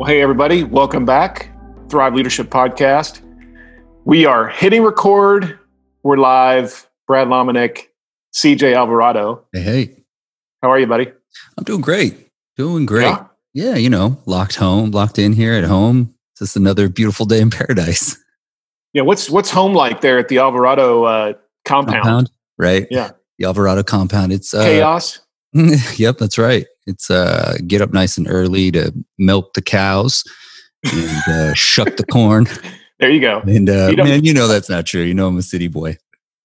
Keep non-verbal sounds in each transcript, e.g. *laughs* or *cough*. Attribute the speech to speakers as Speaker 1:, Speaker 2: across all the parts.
Speaker 1: Well, hey, everybody, welcome back. Thrive Leadership Podcast. We are hitting record. We're live. Brad Lomenick, CJ Alvarado.
Speaker 2: Hey, hey.
Speaker 1: How are you, buddy?
Speaker 2: I'm doing great. Doing great. Yeah, yeah you know, locked home, locked in here at home. It's just another beautiful day in paradise.
Speaker 1: Yeah, what's what's home like there at the Alvarado uh, compound? compound?
Speaker 2: Right.
Speaker 1: Yeah.
Speaker 2: The Alvarado compound. It's uh,
Speaker 1: chaos. *laughs*
Speaker 2: yep, that's right. It's uh, get up nice and early to milk the cows and uh, *laughs* shuck the corn.
Speaker 1: There you go.
Speaker 2: And uh, you man, you know that's not true. You know I'm a city boy.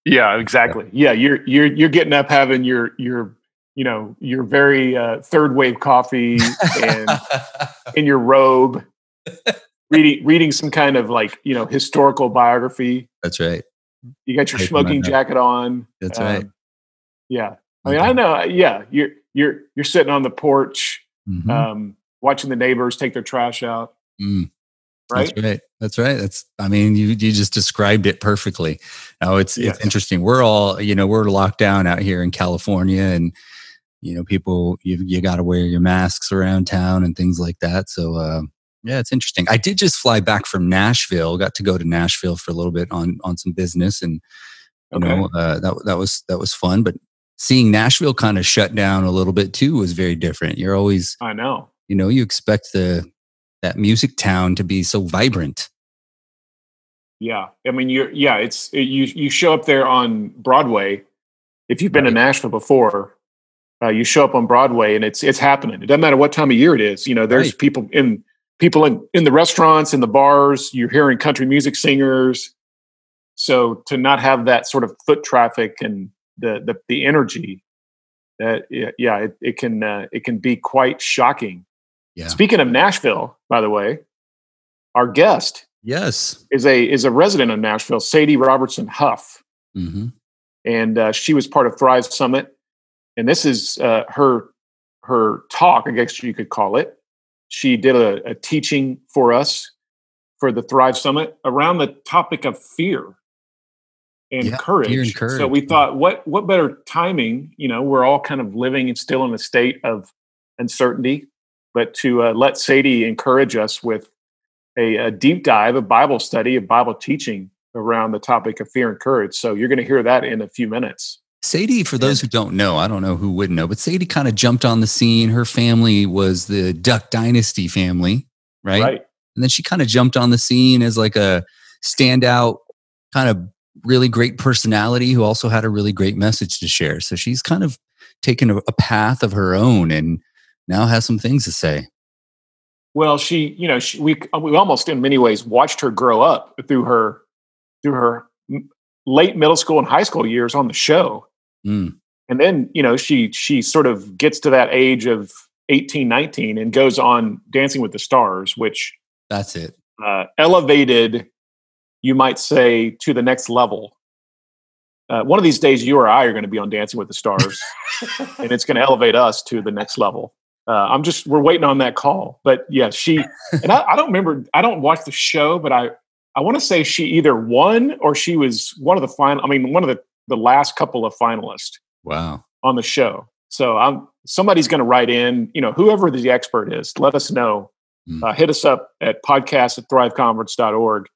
Speaker 1: Yeah, exactly. Yeah, you're you're you're getting up having your your you know your very uh, third wave coffee and *laughs* in your robe, reading reading some kind of like you know historical biography.
Speaker 2: That's right.
Speaker 1: You got your smoking jacket on.
Speaker 2: That's um, right.
Speaker 1: Yeah, I mean, I know. Yeah, you're you're you're sitting on the porch, mm-hmm. um, watching the neighbors take their trash out.
Speaker 2: Mm. Right. That's right. That's right. That's. I mean, you you just described it perfectly. Now it's it's interesting. We're all you know we're locked down out here in California, and you know people you you got to wear your masks around town and things like that. So. Uh, yeah, it's interesting. I did just fly back from Nashville. Got to go to Nashville for a little bit on on some business, and you okay. know uh, that that was that was fun. But seeing Nashville kind of shut down a little bit too was very different. You're always,
Speaker 1: I know,
Speaker 2: you know, you expect the that music town to be so vibrant.
Speaker 1: Yeah, I mean, you're yeah, it's it, you you show up there on Broadway. If you've been right. to Nashville before, uh, you show up on Broadway and it's it's happening. It doesn't matter what time of year it is. You know, there's right. people in people in in the restaurants in the bars. You're hearing country music singers. So to not have that sort of foot traffic and the the, the energy that yeah it, it can uh, it can be quite shocking. Yeah. speaking of nashville by the way our guest
Speaker 2: yes.
Speaker 1: is a is a resident of nashville sadie robertson huff. Mm-hmm. and uh, she was part of thrive summit. And this is uh, her her talk i guess you could call it. She did a, a teaching for us for the thrive summit around the topic of fear and yeah, courage. courage. So we thought, what what better timing? You know, we're all kind of living and still in a state of uncertainty, but to uh, let Sadie encourage us with a, a, deep dive, a Bible study, a Bible teaching around the topic of fear and courage. So you're going to hear that in a few minutes.
Speaker 2: Sadie, for those who don't know, I don't know who wouldn't know, but Sadie kind of jumped on the scene. Her family was the Duck Dynasty family, right?
Speaker 1: Right.
Speaker 2: And then she kind of jumped on the scene as like a standout kind of really great personality who also had a really great message to share. So she's kind of taken a, a path of her own and now has some things to say.
Speaker 1: Well, she, you know, she, we we almost in many ways watched her grow up through her through her late middle school and high school years on the show. Mm. And then, you know, she she sort of gets to that age of 18, 19 and goes on Dancing with the Stars, which
Speaker 2: that's it.
Speaker 1: Uh, elevated you might say, to the next level. Uh, one of these days, you or I are going to be on Dancing with the Stars, *laughs* and it's going to elevate us to the next level. Uh, I'm just we're waiting on that call. But yeah, she *laughs* and I, I don't remember. I don't watch the show, but I I want to say she either won or she was one of the final. I mean, one of the the last couple of finalists.
Speaker 2: Wow.
Speaker 1: On the show, so I'm somebody's going to write in. You know, whoever the expert is, let us know. Mm. Uh, hit us up at podcast at thriveconference.org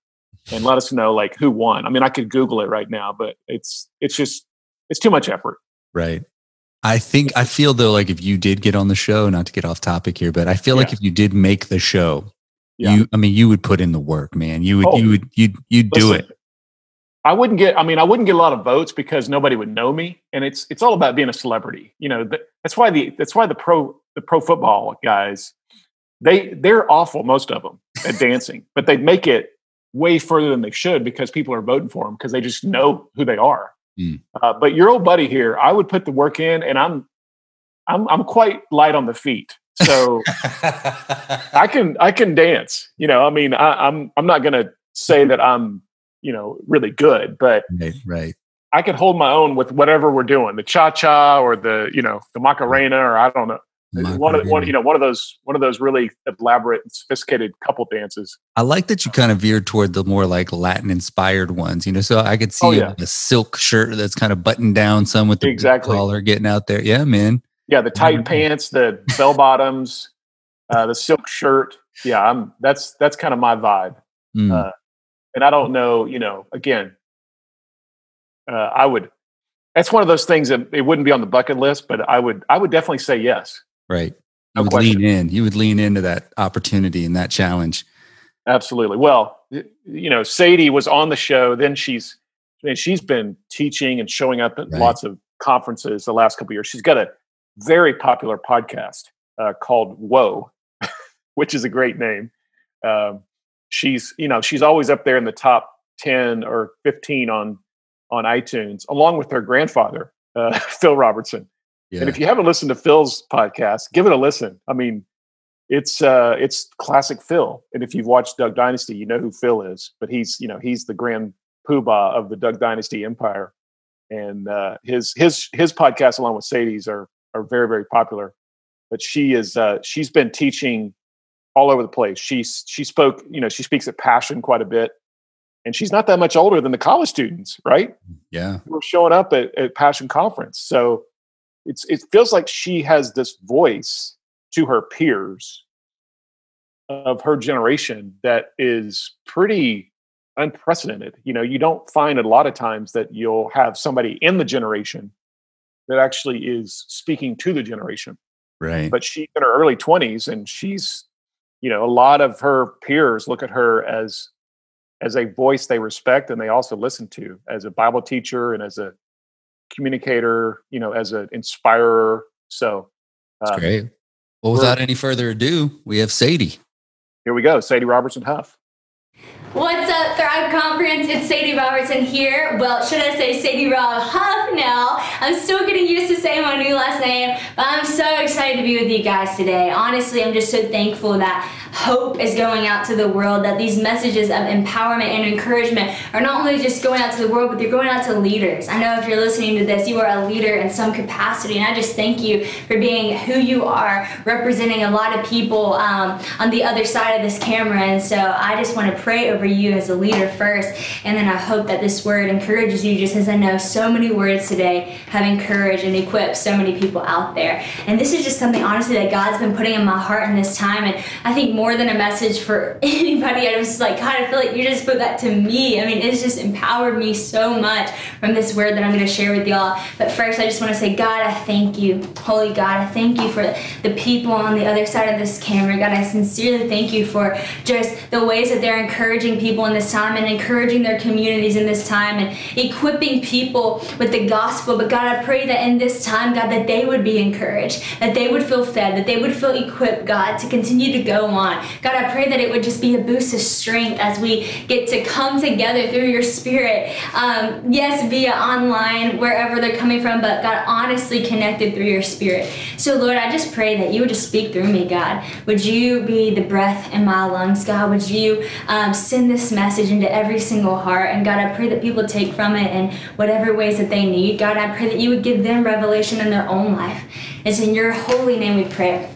Speaker 1: and let us know like who won. I mean, I could Google it right now, but it's it's just it's too much effort.
Speaker 2: Right. I think I feel though like if you did get on the show, not to get off topic here, but I feel yeah. like if you did make the show, yeah. you I mean you would put in the work, man. You would oh, you would you'd you'd listen, do it.
Speaker 1: I wouldn't get I mean I wouldn't get a lot of votes because nobody would know me and it's it's all about being a celebrity. You know, that's why the that's why the pro the pro football guys they they're awful most of them at dancing, but they make it way further than they should because people are voting for them because they just know who they are. Mm. Uh, but your old buddy here, I would put the work in, and I'm I'm I'm quite light on the feet, so *laughs* I can I can dance. You know, I mean, I, I'm I'm not gonna say that I'm you know really good, but
Speaker 2: right, right.
Speaker 1: I could hold my own with whatever we're doing, the cha cha or the you know the macarena or I don't know one of one, you know, one of those one of those really elaborate, and sophisticated couple dances.
Speaker 2: I like that you kind of veered toward the more like Latin inspired ones. You know, so I could see oh, yeah. the silk shirt that's kind of buttoned down, some with the exactly. collar getting out there. Yeah, man.
Speaker 1: Yeah, the tight pants, the bell bottoms, uh, the silk shirt. yeah, I'm. That's that's kind of my vibe. Mm. Uh, and I don't know. You know, again, uh, I would. That's one of those things that it wouldn't be on the bucket list, but I would. I would definitely say yes.
Speaker 2: Right. No would question. lean in. You would lean into that opportunity and that challenge.
Speaker 1: Absolutely. Well, you know, Sadie was on the show. Then she's I mean, she's been teaching and showing up at right. lots of conferences the last couple years. She's got a very popular podcast uh, called Whoa, *laughs* which is a great name. Um, she's you know she's always up there in the top ten or fifteen on on iTunes, along with her grandfather uh, *laughs* Phil Robertson. Yeah. And if you haven't listened to Phil's podcast, give it a listen. I mean, it's uh, it's classic Phil. And if you've watched Duck Dynasty, you know who Phil is. But he's you know he's the grand poobah of the Duck Dynasty empire, and uh, his his his podcast along with Sadie's are are very very popular. But she is uh, she's been teaching all over the place. She she spoke you know she speaks at Passion quite a bit, and she's not that much older than the college students, right?
Speaker 2: Yeah,
Speaker 1: we're showing up at, at Passion conference, so it's it feels like she has this voice to her peers of her generation that is pretty unprecedented. You know, you don't find a lot of times that you'll have somebody in the generation that actually is speaking to the generation.
Speaker 2: Right.
Speaker 1: But she's in her early 20s and she's, you know, a lot of her peers look at her as as a voice they respect and they also listen to as a Bible teacher and as a communicator, you know, as an inspirer. So
Speaker 2: That's um, great. Well, without any further ado, we have Sadie.
Speaker 1: Here we go, Sadie Robertson Huff.
Speaker 3: What's up, Thrive Conference? It's Sadie Robertson here. Well, should I say Sadie Rob Huff now? I'm still getting used to saying my new last name, but I'm so excited to be with you guys today. Honestly, I'm just so thankful that hope is going out to the world, that these messages of empowerment and encouragement are not only just going out to the world, but they're going out to leaders. I know if you're listening to this, you are a leader in some capacity, and I just thank you for being who you are, representing a lot of people um, on the other side of this camera. And so I just want to pray over you as a leader first, and then I hope that this word encourages you, just as I know so many words today have encouraged and equipped so many people out there. And this is just something, honestly, that God's been putting in my heart in this time, and I think more than a message for *laughs* anybody. I was like, God, I feel like you just put that to me. I mean, it's just empowered me so much from this word that I'm going to share with y'all. But first, I just want to say, God, I thank you. Holy God, I thank you for the people on the other side of this camera. God, I sincerely thank you for just the ways that they're encouraging people in this time and encouraging their communities in this time and equipping people with the gospel. But God, I pray that in this time, God, that they would be encouraged, that they would feel fed, that they would feel equipped, God, to continue to go on. God, I pray that it would just be a boost of strength as we get to come together through your spirit. Um, yes, via online, wherever they're coming from, but God, honestly connected through your spirit. So, Lord, I just pray that you would just speak through me, God. Would you be the breath in my lungs, God? Would you um, send this message into every single heart? And God, I pray that people take from it in whatever ways that they need. God, I pray that you would give them revelation in their own life. It's in your holy name we pray.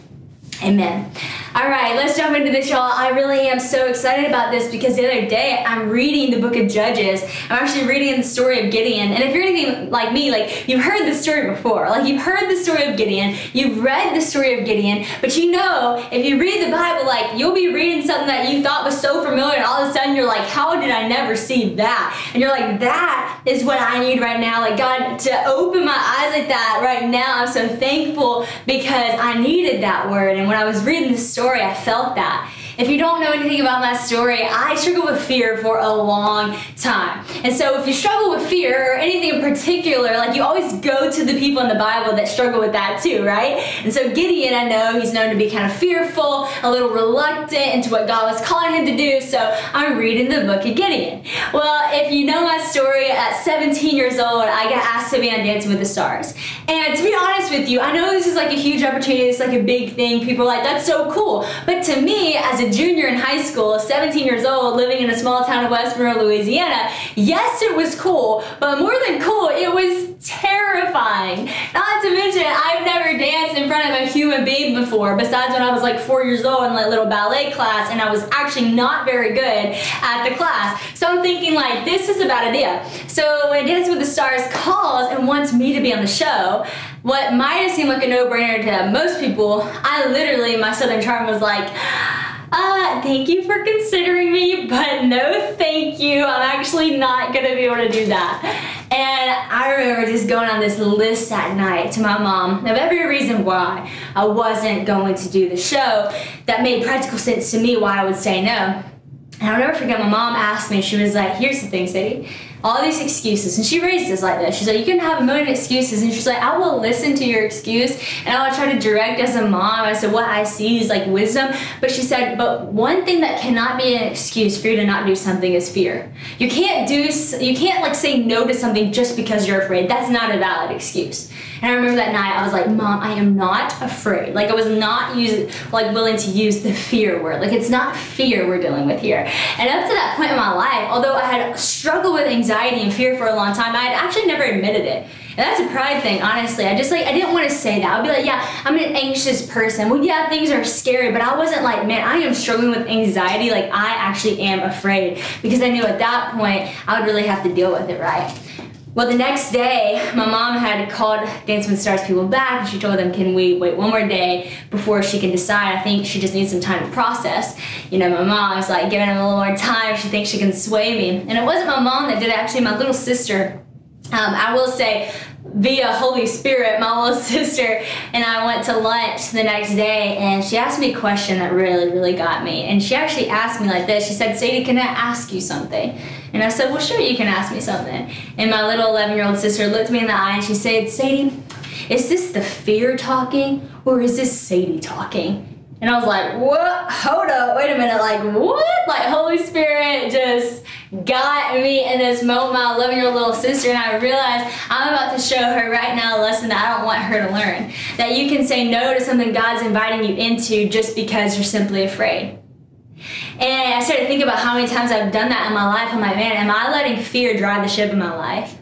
Speaker 3: Amen. All right, let's jump into this, y'all. I really am so excited about this because the other day I'm reading the book of Judges. I'm actually reading the story of Gideon. And if you're anything like me, like you've heard the story before, like you've heard the story of Gideon, you've read the story of Gideon, but you know, if you read the Bible, like you'll be reading something that you thought was so familiar, and all of a sudden you're like, how did I never see that? And you're like, that is what I need right now. Like God, to open my eyes like that right now, I'm so thankful because I needed that word. And when I was reading the story, story, I felt that. If you don't know anything about my story, I struggled with fear for a long time. And so if you struggle with fear or anything in particular, like you always go to the people in the Bible that struggle with that too, right? And so Gideon, I know he's known to be kind of fearful, a little reluctant into what God was calling him to do. So I'm reading the book of Gideon. Well, if you know my story, at 17 years old, I got asked to be on Dancing with the Stars. And to be honest with you, I know this is like a huge opportunity, it's like a big thing. People are like, that's so cool. But to me, as a a junior in high school, 17 years old, living in a small town of Monroe, Louisiana, yes, it was cool, but more than cool, it was terrifying. Not to mention, I've never danced in front of a human being before, besides when I was like four years old in like little ballet class, and I was actually not very good at the class. So I'm thinking like, this is a bad idea. So when Dance with the Stars calls and wants me to be on the show, what might have seemed like a no-brainer to most people, I literally, my Southern charm was like, uh, thank you for considering me, but no thank you. I'm actually not gonna be able to do that. And I remember just going on this list that night to my mom of every reason why I wasn't going to do the show that made practical sense to me why I would say no. And I'll never forget my mom asked me, she was like, here's the thing, Sadie all these excuses. And she raised us like this. She's like, you can have a million excuses. And she's like, I will listen to your excuse and I will try to direct as a mom. I said, what I see is like wisdom. But she said, but one thing that cannot be an excuse for you to not do something is fear. You can't do, you can't like say no to something just because you're afraid. That's not a valid excuse. And I remember that night I was like, Mom, I am not afraid. Like I was not using, like willing to use the fear word. Like it's not fear we're dealing with here. And up to that point in my life, although I had struggled with anxiety and fear for a long time, I had actually never admitted it. And that's a pride thing, honestly. I just like I didn't want to say that. I'd be like, yeah, I'm an anxious person. Well, yeah, things are scary, but I wasn't like, man, I am struggling with anxiety. Like I actually am afraid because I knew at that point I would really have to deal with it, right? Well, the next day, my mom had called Dance with Stars people back and she told them, Can we wait one more day before she can decide? I think she just needs some time to process. You know, my mom was like giving them a little more time. She thinks she can sway me. And it wasn't my mom that did it, actually, my little sister. Um, I will say, via Holy Spirit, my little *laughs* sister and I went to lunch the next day and she asked me a question that really, really got me. And she actually asked me like this She said, Sadie, can I ask you something? And I said, Well, sure, you can ask me something. And my little 11 year old sister looked me in the eye and she said, Sadie, is this the fear talking or is this Sadie talking? And I was like, what? Hold up, wait a minute, like what? Like Holy Spirit just got me in this moment, my 11 year old little sister, and I realized I'm about to show her right now a lesson that I don't want her to learn. That you can say no to something God's inviting you into just because you're simply afraid. And I started thinking about how many times I've done that in my life. I'm like, man, am I letting fear drive the ship in my life?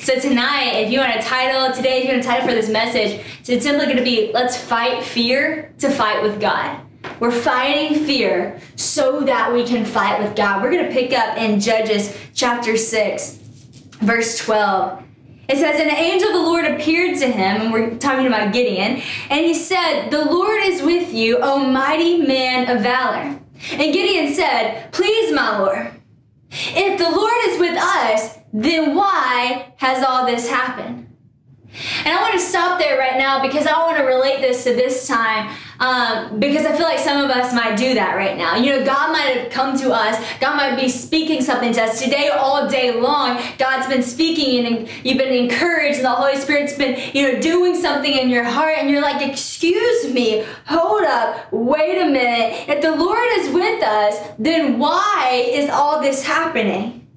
Speaker 3: So tonight, if you want a title, today, if you want a title for this message, it's simply going to be Let's Fight Fear to Fight with God. We're fighting fear so that we can fight with God. We're going to pick up in Judges chapter 6, verse 12. It says, an angel of the Lord appeared to him, and we're talking about Gideon, and he said, The Lord is with you, O mighty man of valor. And Gideon said, Please, my Lord, if the Lord is with us, then why has all this happened? And I want to stop there right now because I want to relate this to this time um, because I feel like some of us might do that right now. You know, God might have come to us, God might be speaking something to us today all day long. God's been speaking and you've been encouraged, and the Holy Spirit's been, you know, doing something in your heart, and you're like, Excuse me, hold up, wait a minute. If the Lord is with us, then why is all this happening?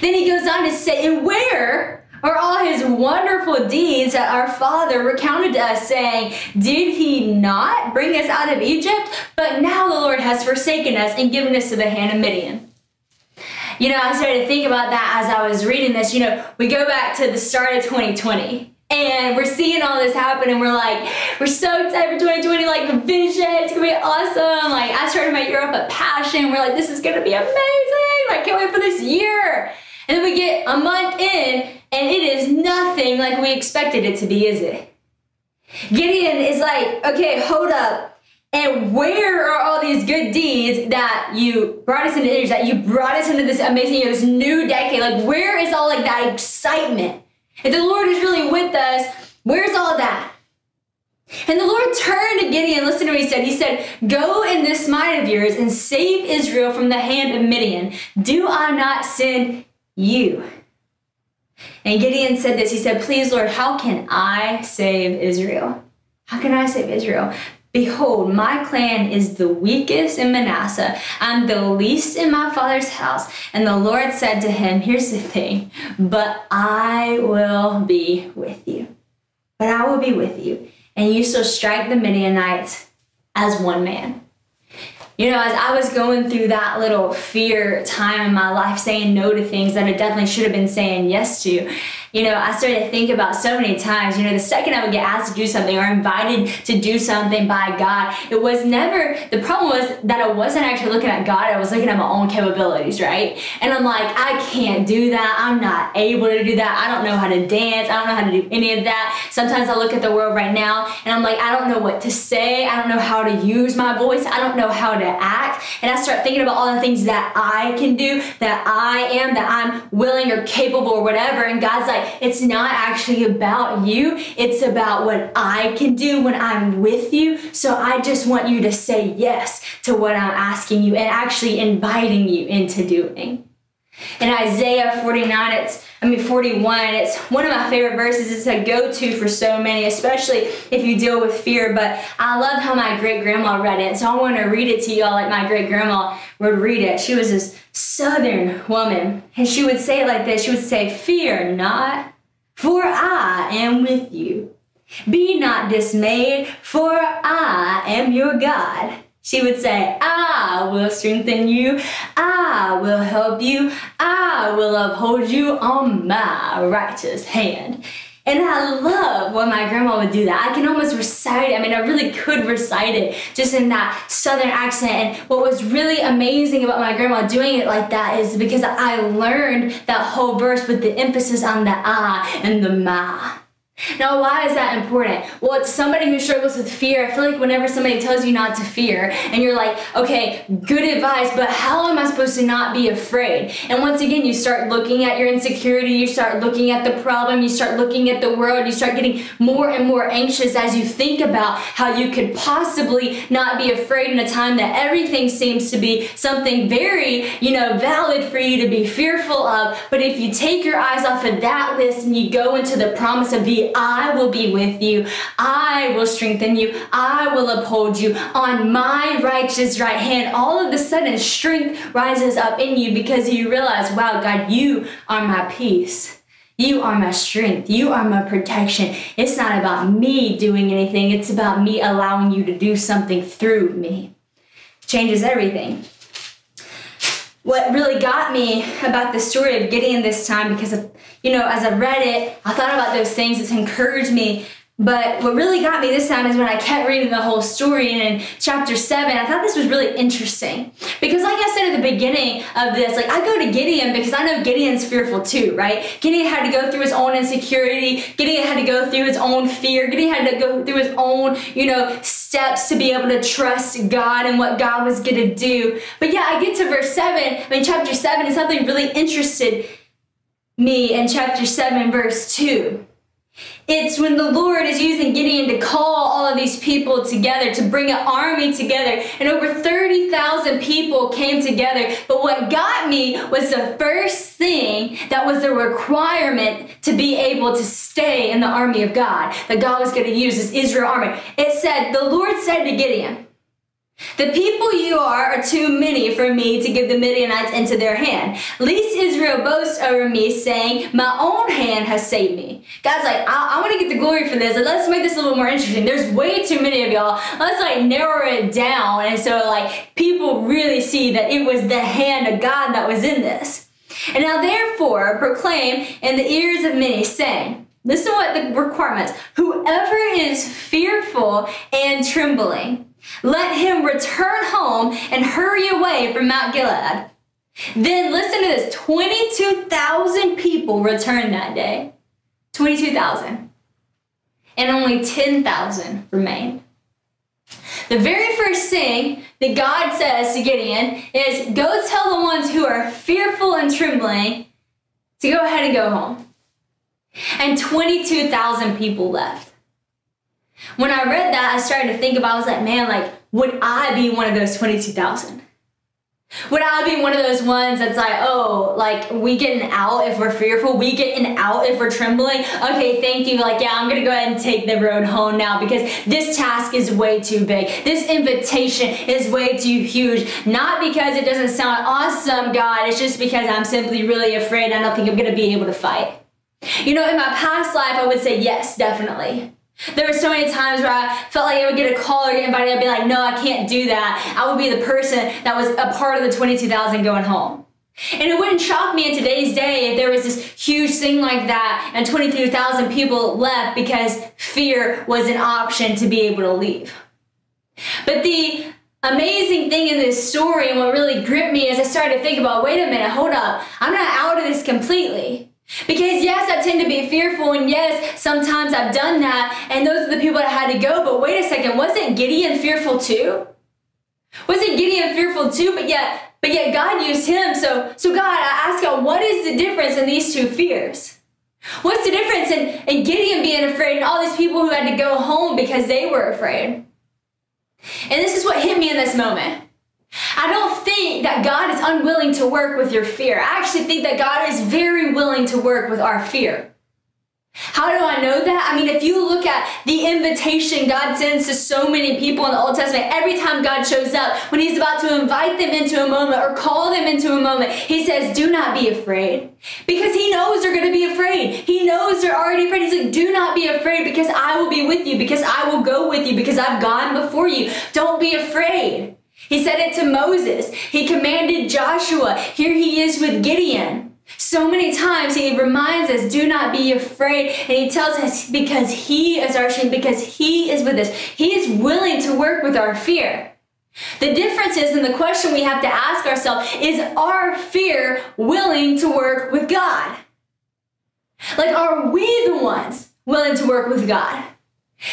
Speaker 3: Then he goes on to say, And where or all his wonderful deeds that our father recounted to us, saying, Did he not bring us out of Egypt? But now the Lord has forsaken us and given us to the hand of Midian. You know, I started to think about that as I was reading this. You know, we go back to the start of 2020 and we're seeing all this happen and we're like we're so excited for 2020 like the vision it's gonna be awesome like i started my year off a passion we're like this is gonna be amazing i can't wait for this year and then we get a month in, and it is nothing like we expected it to be, is it? Gideon is like, okay, hold up. And where are all these good deeds that you brought us into that you brought us into this amazing year, this new decade? Like, where is all like that excitement? If the Lord is really with us, where's all that? And the Lord turned to Gideon. Listen to what he said. He said, Go in this might of yours and save Israel from the hand of Midian. Do I not send you. And Gideon said this He said, Please, Lord, how can I save Israel? How can I save Israel? Behold, my clan is the weakest in Manasseh. I'm the least in my father's house. And the Lord said to him, Here's the thing, but I will be with you. But I will be with you, and you shall strike the Midianites as one man. You know, as I was going through that little fear time in my life, saying no to things that I definitely should have been saying yes to, you know, I started to think about so many times, you know, the second I would get asked to do something or invited to do something by God, it was never, the problem was that I wasn't actually looking at God, I was looking at my own capabilities, right? And I'm like, I can't do that. I'm not able to do that. I don't know how to dance. I don't know how to do any of that. Sometimes I look at the world right now and I'm like, I don't know what to say. I don't know how to use my voice. I don't know how to act. And I start thinking about all the things that I can do, that I am, that I'm willing or capable or whatever. And God's like, it's not actually about you. It's about what I can do when I'm with you. So I just want you to say yes to what I'm asking you and actually inviting you into doing. In Isaiah 49, it's I mean 41, it's one of my favorite verses. It's a go-to for so many, especially if you deal with fear. But I love how my great grandma read it. So I want to read it to y'all like my great grandma would read it. She was this southern woman, and she would say it like this. She would say, Fear not, for I am with you. Be not dismayed, for I am your God. She would say, ah, I will strengthen you. Ah, I will help you. Ah, I will uphold you on my righteous hand. And I love when my grandma would do that. I can almost recite it. I mean, I really could recite it just in that southern accent. And what was really amazing about my grandma doing it like that is because I learned that whole verse with the emphasis on the I and the my. Now, why is that important? Well, it's somebody who struggles with fear. I feel like whenever somebody tells you not to fear, and you're like, okay, good advice, but how am I supposed to not be afraid? And once again, you start looking at your insecurity, you start looking at the problem, you start looking at the world, you start getting more and more anxious as you think about how you could possibly not be afraid in a time that everything seems to be something very, you know, valid for you to be fearful of. But if you take your eyes off of that list and you go into the promise of the I will be with you. I will strengthen you. I will uphold you on my righteous right hand. All of a sudden, strength rises up in you because you realize, wow, God, you are my peace. You are my strength. You are my protection. It's not about me doing anything, it's about me allowing you to do something through me. Changes everything what really got me about the story of Gideon this time, because of, you know, as I read it, I thought about those things. It's encouraged me but what really got me this time is when I kept reading the whole story, and in chapter seven, I thought this was really interesting because, like I said at the beginning of this, like I go to Gideon because I know Gideon's fearful too, right? Gideon had to go through his own insecurity. Gideon had to go through his own fear. Gideon had to go through his own, you know, steps to be able to trust God and what God was going to do. But yeah, I get to verse seven. I mean, chapter seven, and something really interested me in chapter seven, verse two. It's when the Lord is using Gideon to call all of these people together, to bring an army together. And over 30,000 people came together. But what got me was the first thing that was the requirement to be able to stay in the army of God, that God was going to use this Israel army. It said, The Lord said to Gideon, the people you are are too many for me to give the Midianites into their hand. Least Israel boasts over me, saying, My own hand has saved me. God's like, I, I want to get the glory for this. Let's make this a little more interesting. There's way too many of y'all. Let's like narrow it down. And so like people really see that it was the hand of God that was in this. And now therefore proclaim in the ears of many, saying, Listen to what the requirements. Whoever is fearful and trembling, let him return home and hurry away from Mount Gilead. Then listen to this 22,000 people returned that day. 22,000. And only 10,000 remained. The very first thing that God says to Gideon is go tell the ones who are fearful and trembling to go ahead and go home. And 22,000 people left when I read that, I started to think about, I was like, man, like, would I be one of those 22,000? Would I be one of those ones that's like, oh, like we getting out if we're fearful, we getting out if we're trembling? Okay, thank you. Like, yeah, I'm gonna go ahead and take the road home now because this task is way too big. This invitation is way too huge. Not because it doesn't sound awesome, God, it's just because I'm simply really afraid. I don't think I'm gonna be able to fight. You know, in my past life, I would say yes, definitely. There were so many times where I felt like I would get a call or get invited. I'd be like, no, I can't do that. I would be the person that was a part of the 22,000 going home. And it wouldn't shock me in today's day if there was this huge thing like that and 23,000 people left because fear was an option to be able to leave. But the amazing thing in this story and what really gripped me is I started to think about wait a minute, hold up, I'm not out of this completely. Because yes, I tend to be fearful, and yes, sometimes I've done that, and those are the people that had to go. But wait a second, wasn't Gideon fearful too? Wasn't Gideon fearful too? But yet, but yet God used him. So, so God, I ask God, what is the difference in these two fears? What's the difference in, in Gideon being afraid and all these people who had to go home because they were afraid? And this is what hit me in this moment. I don't think that God is unwilling to work with your fear. I actually think that God is very willing to work with our fear. How do I know that? I mean, if you look at the invitation God sends to so many people in the Old Testament, every time God shows up, when He's about to invite them into a moment or call them into a moment, He says, Do not be afraid. Because He knows they're going to be afraid. He knows they're already afraid. He's like, Do not be afraid because I will be with you, because I will go with you, because I've gone before you. Don't be afraid. He said it to Moses. He commanded Joshua. Here he is with Gideon. So many times he reminds us, do not be afraid. And he tells us because he is our strength, because he is with us. He is willing to work with our fear. The difference is, and the question we have to ask ourselves is our fear willing to work with God? Like, are we the ones willing to work with God?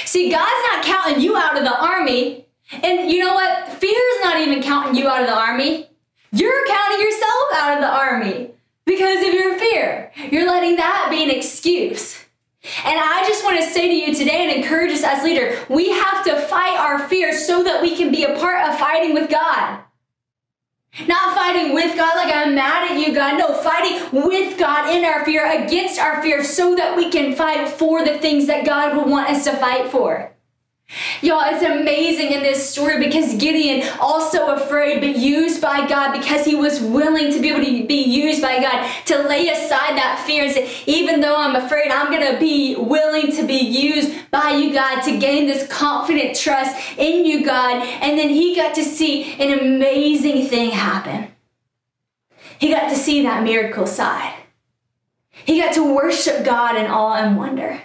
Speaker 3: See, God's not counting you out of the army. And you know what? Fear is not even counting you out of the army. You're counting yourself out of the army because of your fear. You're letting that be an excuse. And I just want to say to you today and encourage us as leader, we have to fight our fear so that we can be a part of fighting with God. Not fighting with God like I'm mad at you, God. No, fighting with God in our fear, against our fear, so that we can fight for the things that God will want us to fight for. Y'all, it's amazing in this story because Gideon, also afraid but used by God because he was willing to be able to be used by God to lay aside that fear and say, even though I'm afraid, I'm going to be willing to be used by you, God, to gain this confident trust in you, God. And then he got to see an amazing thing happen. He got to see that miracle side. He got to worship God in awe and wonder.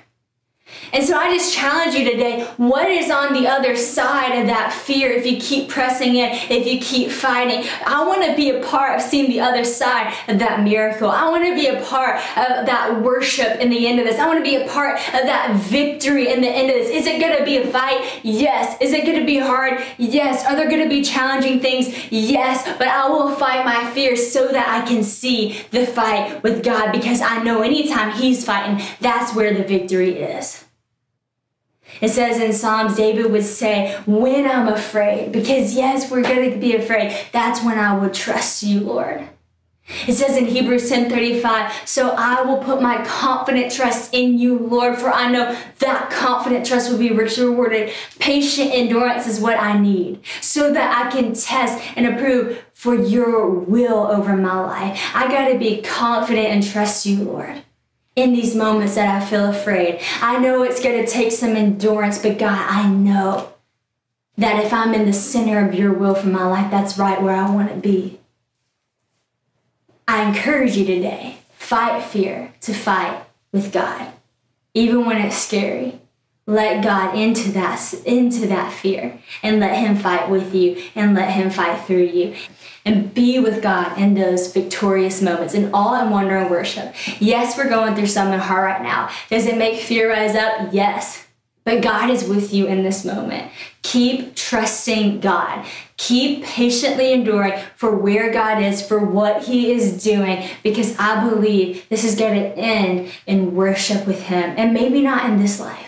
Speaker 3: And so I just challenge you today what is on the other side of that fear if you keep pressing in, if you keep fighting? I want to be a part of seeing the other side of that miracle. I want to be a part of that worship in the end of this. I want to be a part of that victory in the end of this. Is it going to be a fight? Yes. Is it going to be hard? Yes. Are there going to be challenging things? Yes. But I will fight my fears so that I can see the fight with God because I know anytime He's fighting, that's where the victory is. It says in Psalms, David would say, When I'm afraid, because yes, we're going to be afraid, that's when I will trust you, Lord. It says in Hebrews 10:35, so I will put my confident trust in you, Lord, for I know that confident trust will be richly rewarded. Patient endurance is what I need so that I can test and approve for your will over my life. I got to be confident and trust you, Lord in these moments that I feel afraid. I know it's going to take some endurance, but God, I know that if I'm in the center of your will for my life, that's right where I want to be. I encourage you today fight fear to fight with God, even when it's scary. Let God into that into that fear and let him fight with you and let him fight through you and be with God in those victorious moments in all and wonder and worship. Yes, we're going through something hard right now. Does it make fear rise up? Yes. But God is with you in this moment. Keep trusting God. Keep patiently enduring for where God is, for what He is doing, because I believe this is going to end in worship with Him. And maybe not in this life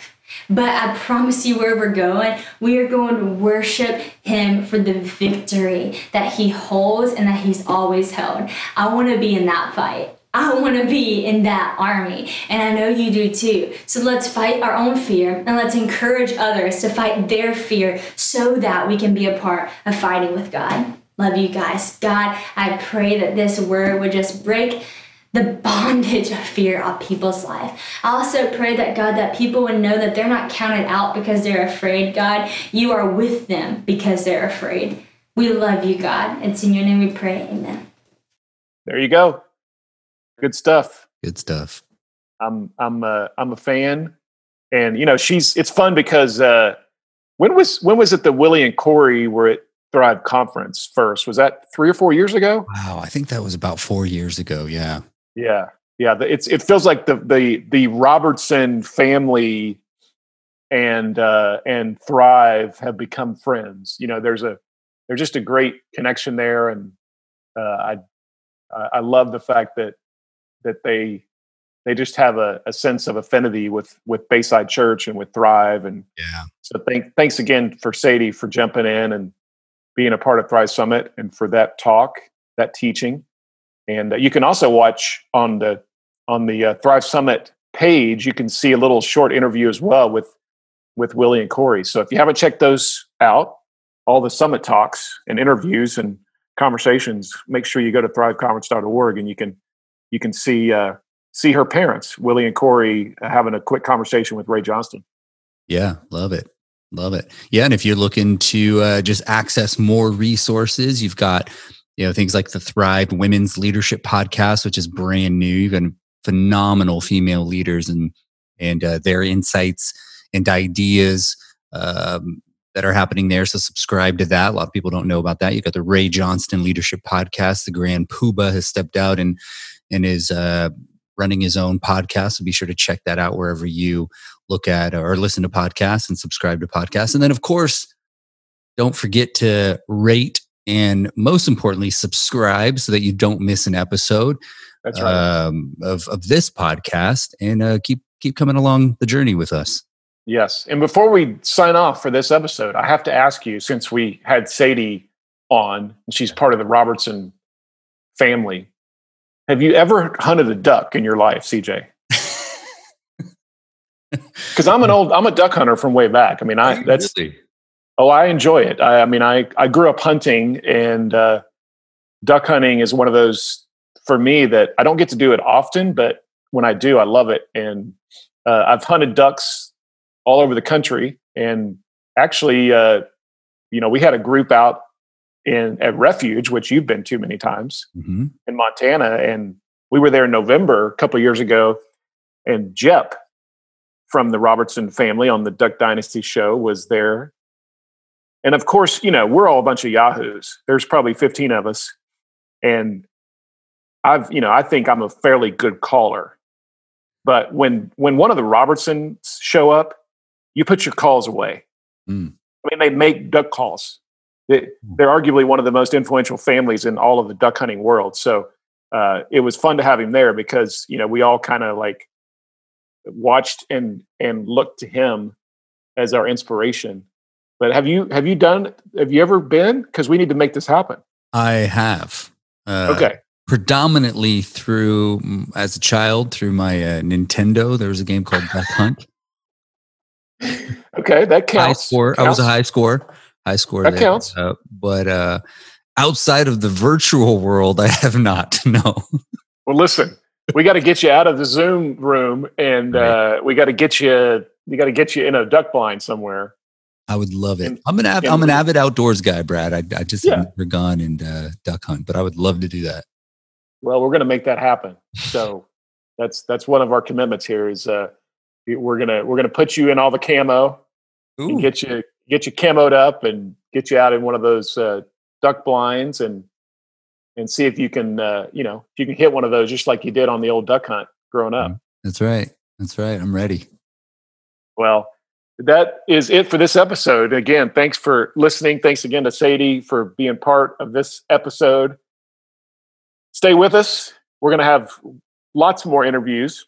Speaker 3: but I promise you, where we're going, we are going to worship Him for the victory that He holds and that He's always held. I want to be in that fight. I want to be in that army, and I know you do too. So let's fight our own fear and let's encourage others to fight their fear so that we can be a part of fighting with God. Love you guys. God, I pray that this word would just break the bondage of fear of people's life. I also pray that God, that people would know that they're not counted out because they're afraid, God. You are with them because they're afraid. We love you, God. It's in your name we pray. Amen.
Speaker 1: There you go. Good stuff.
Speaker 2: Good stuff.
Speaker 1: I'm I'm uh, I'm a fan, and you know she's. It's fun because uh, when was when was it that Willie and Corey were at Thrive Conference first? Was that three or four years ago?
Speaker 2: Wow, I think that was about four years ago. Yeah.
Speaker 1: Yeah, yeah. It's it feels like the the the Robertson family and uh, and Thrive have become friends. You know, there's a there's just a great connection there, and uh, I I love the fact that that they they just have a, a sense of affinity with with Bayside Church and with Thrive, and
Speaker 2: yeah.
Speaker 1: So thank thanks again for Sadie for jumping in and being a part of Thrive Summit and for that talk, that teaching, and uh, you can also watch on the on the uh, Thrive Summit page. You can see a little short interview as well with with Willie and Corey. So if you haven't checked those out, all the summit talks and interviews and conversations, make sure you go to thriveconference.org and you can you can see uh, see her parents, Willie and Corey, having a quick conversation with Ray Johnston.
Speaker 2: Yeah, love it. Love it. Yeah, and if you're looking to uh, just access more resources, you've got you know things like the Thrive Women's Leadership Podcast, which is brand new. You've got phenomenal female leaders and and uh, their insights and ideas um, that are happening there. So subscribe to that. A lot of people don't know about that. You've got the Ray Johnston Leadership Podcast. The Grand Poobah has stepped out and and is uh, running his own podcast. So be sure to check that out wherever you look at or listen to podcasts and subscribe to podcasts. And then, of course, don't forget to rate and most importantly, subscribe so that you don't miss an episode
Speaker 1: right. um,
Speaker 2: of, of this podcast and uh, keep keep coming along the journey with us.
Speaker 1: Yes. And before we sign off for this episode, I have to ask you since we had Sadie on, and she's part of the Robertson family, have you ever hunted a duck in your life, CJ? *laughs* Because I'm an old, I'm a duck hunter from way back. I mean, I that's oh, I enjoy it. I, I, mean, I I grew up hunting, and uh, duck hunting is one of those for me that I don't get to do it often, but when I do, I love it. And uh, I've hunted ducks all over the country. And actually, uh, you know, we had a group out in at Refuge, which you've been to many times mm-hmm. in Montana, and we were there in November a couple years ago. And Jep from the Robertson family on the Duck Dynasty show was there. And of course, you know, we're all a bunch of yahoos. There's probably 15 of us. And I've, you know, I think I'm a fairly good caller. But when when one of the Robertsons show up, you put your calls away. Mm. I mean, they make duck calls. They, hmm. they're arguably one of the most influential families in all of the duck hunting world. So uh, it was fun to have him there because you know we all kind of like watched and and looked to him as our inspiration. But have you have you done have you ever been? Because we need to make this happen.
Speaker 2: I have.
Speaker 1: Uh, okay.
Speaker 2: Predominantly through as a child through my uh, Nintendo. There was a game called Duck Hunt.
Speaker 1: okay, that counts.
Speaker 2: High score.
Speaker 1: Counts. I
Speaker 2: was a high score. High score.
Speaker 1: That there. counts.
Speaker 2: Uh, but uh, outside of the virtual world, I have not. *laughs* No.
Speaker 1: Well, listen, we got to get you out of the Zoom room, and right. uh, we got to get you. We got to get you in a duck blind somewhere.
Speaker 2: I would love it. I'm an av- I'm an avid outdoors guy, Brad. I, I just yeah. have never gone and uh, duck hunt, but I would love to do that.
Speaker 1: Well, we're going to make that happen. *laughs* So that's that's one of our commitments here. Is uh, we're gonna we're gonna put you in all the camo Ooh. and get you get you camoed up and get you out in one of those uh, duck blinds and and see if you can uh, you know if you can hit one of those just like you did on the old duck hunt growing up. Mm,
Speaker 2: that's right. That's right. I'm ready.
Speaker 1: Well, that is it for this episode. Again, thanks for listening. Thanks again to Sadie for being part of this episode. Stay with us. We're going to have lots more interviews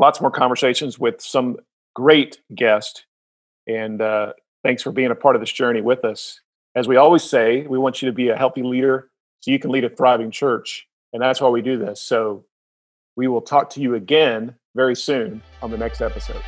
Speaker 1: lots more conversations with some great guests. And uh, thanks for being a part of this journey with us. As we always say, we want you to be a healthy leader so you can lead a thriving church. And that's why we do this. So we will talk to you again very soon on the next episode.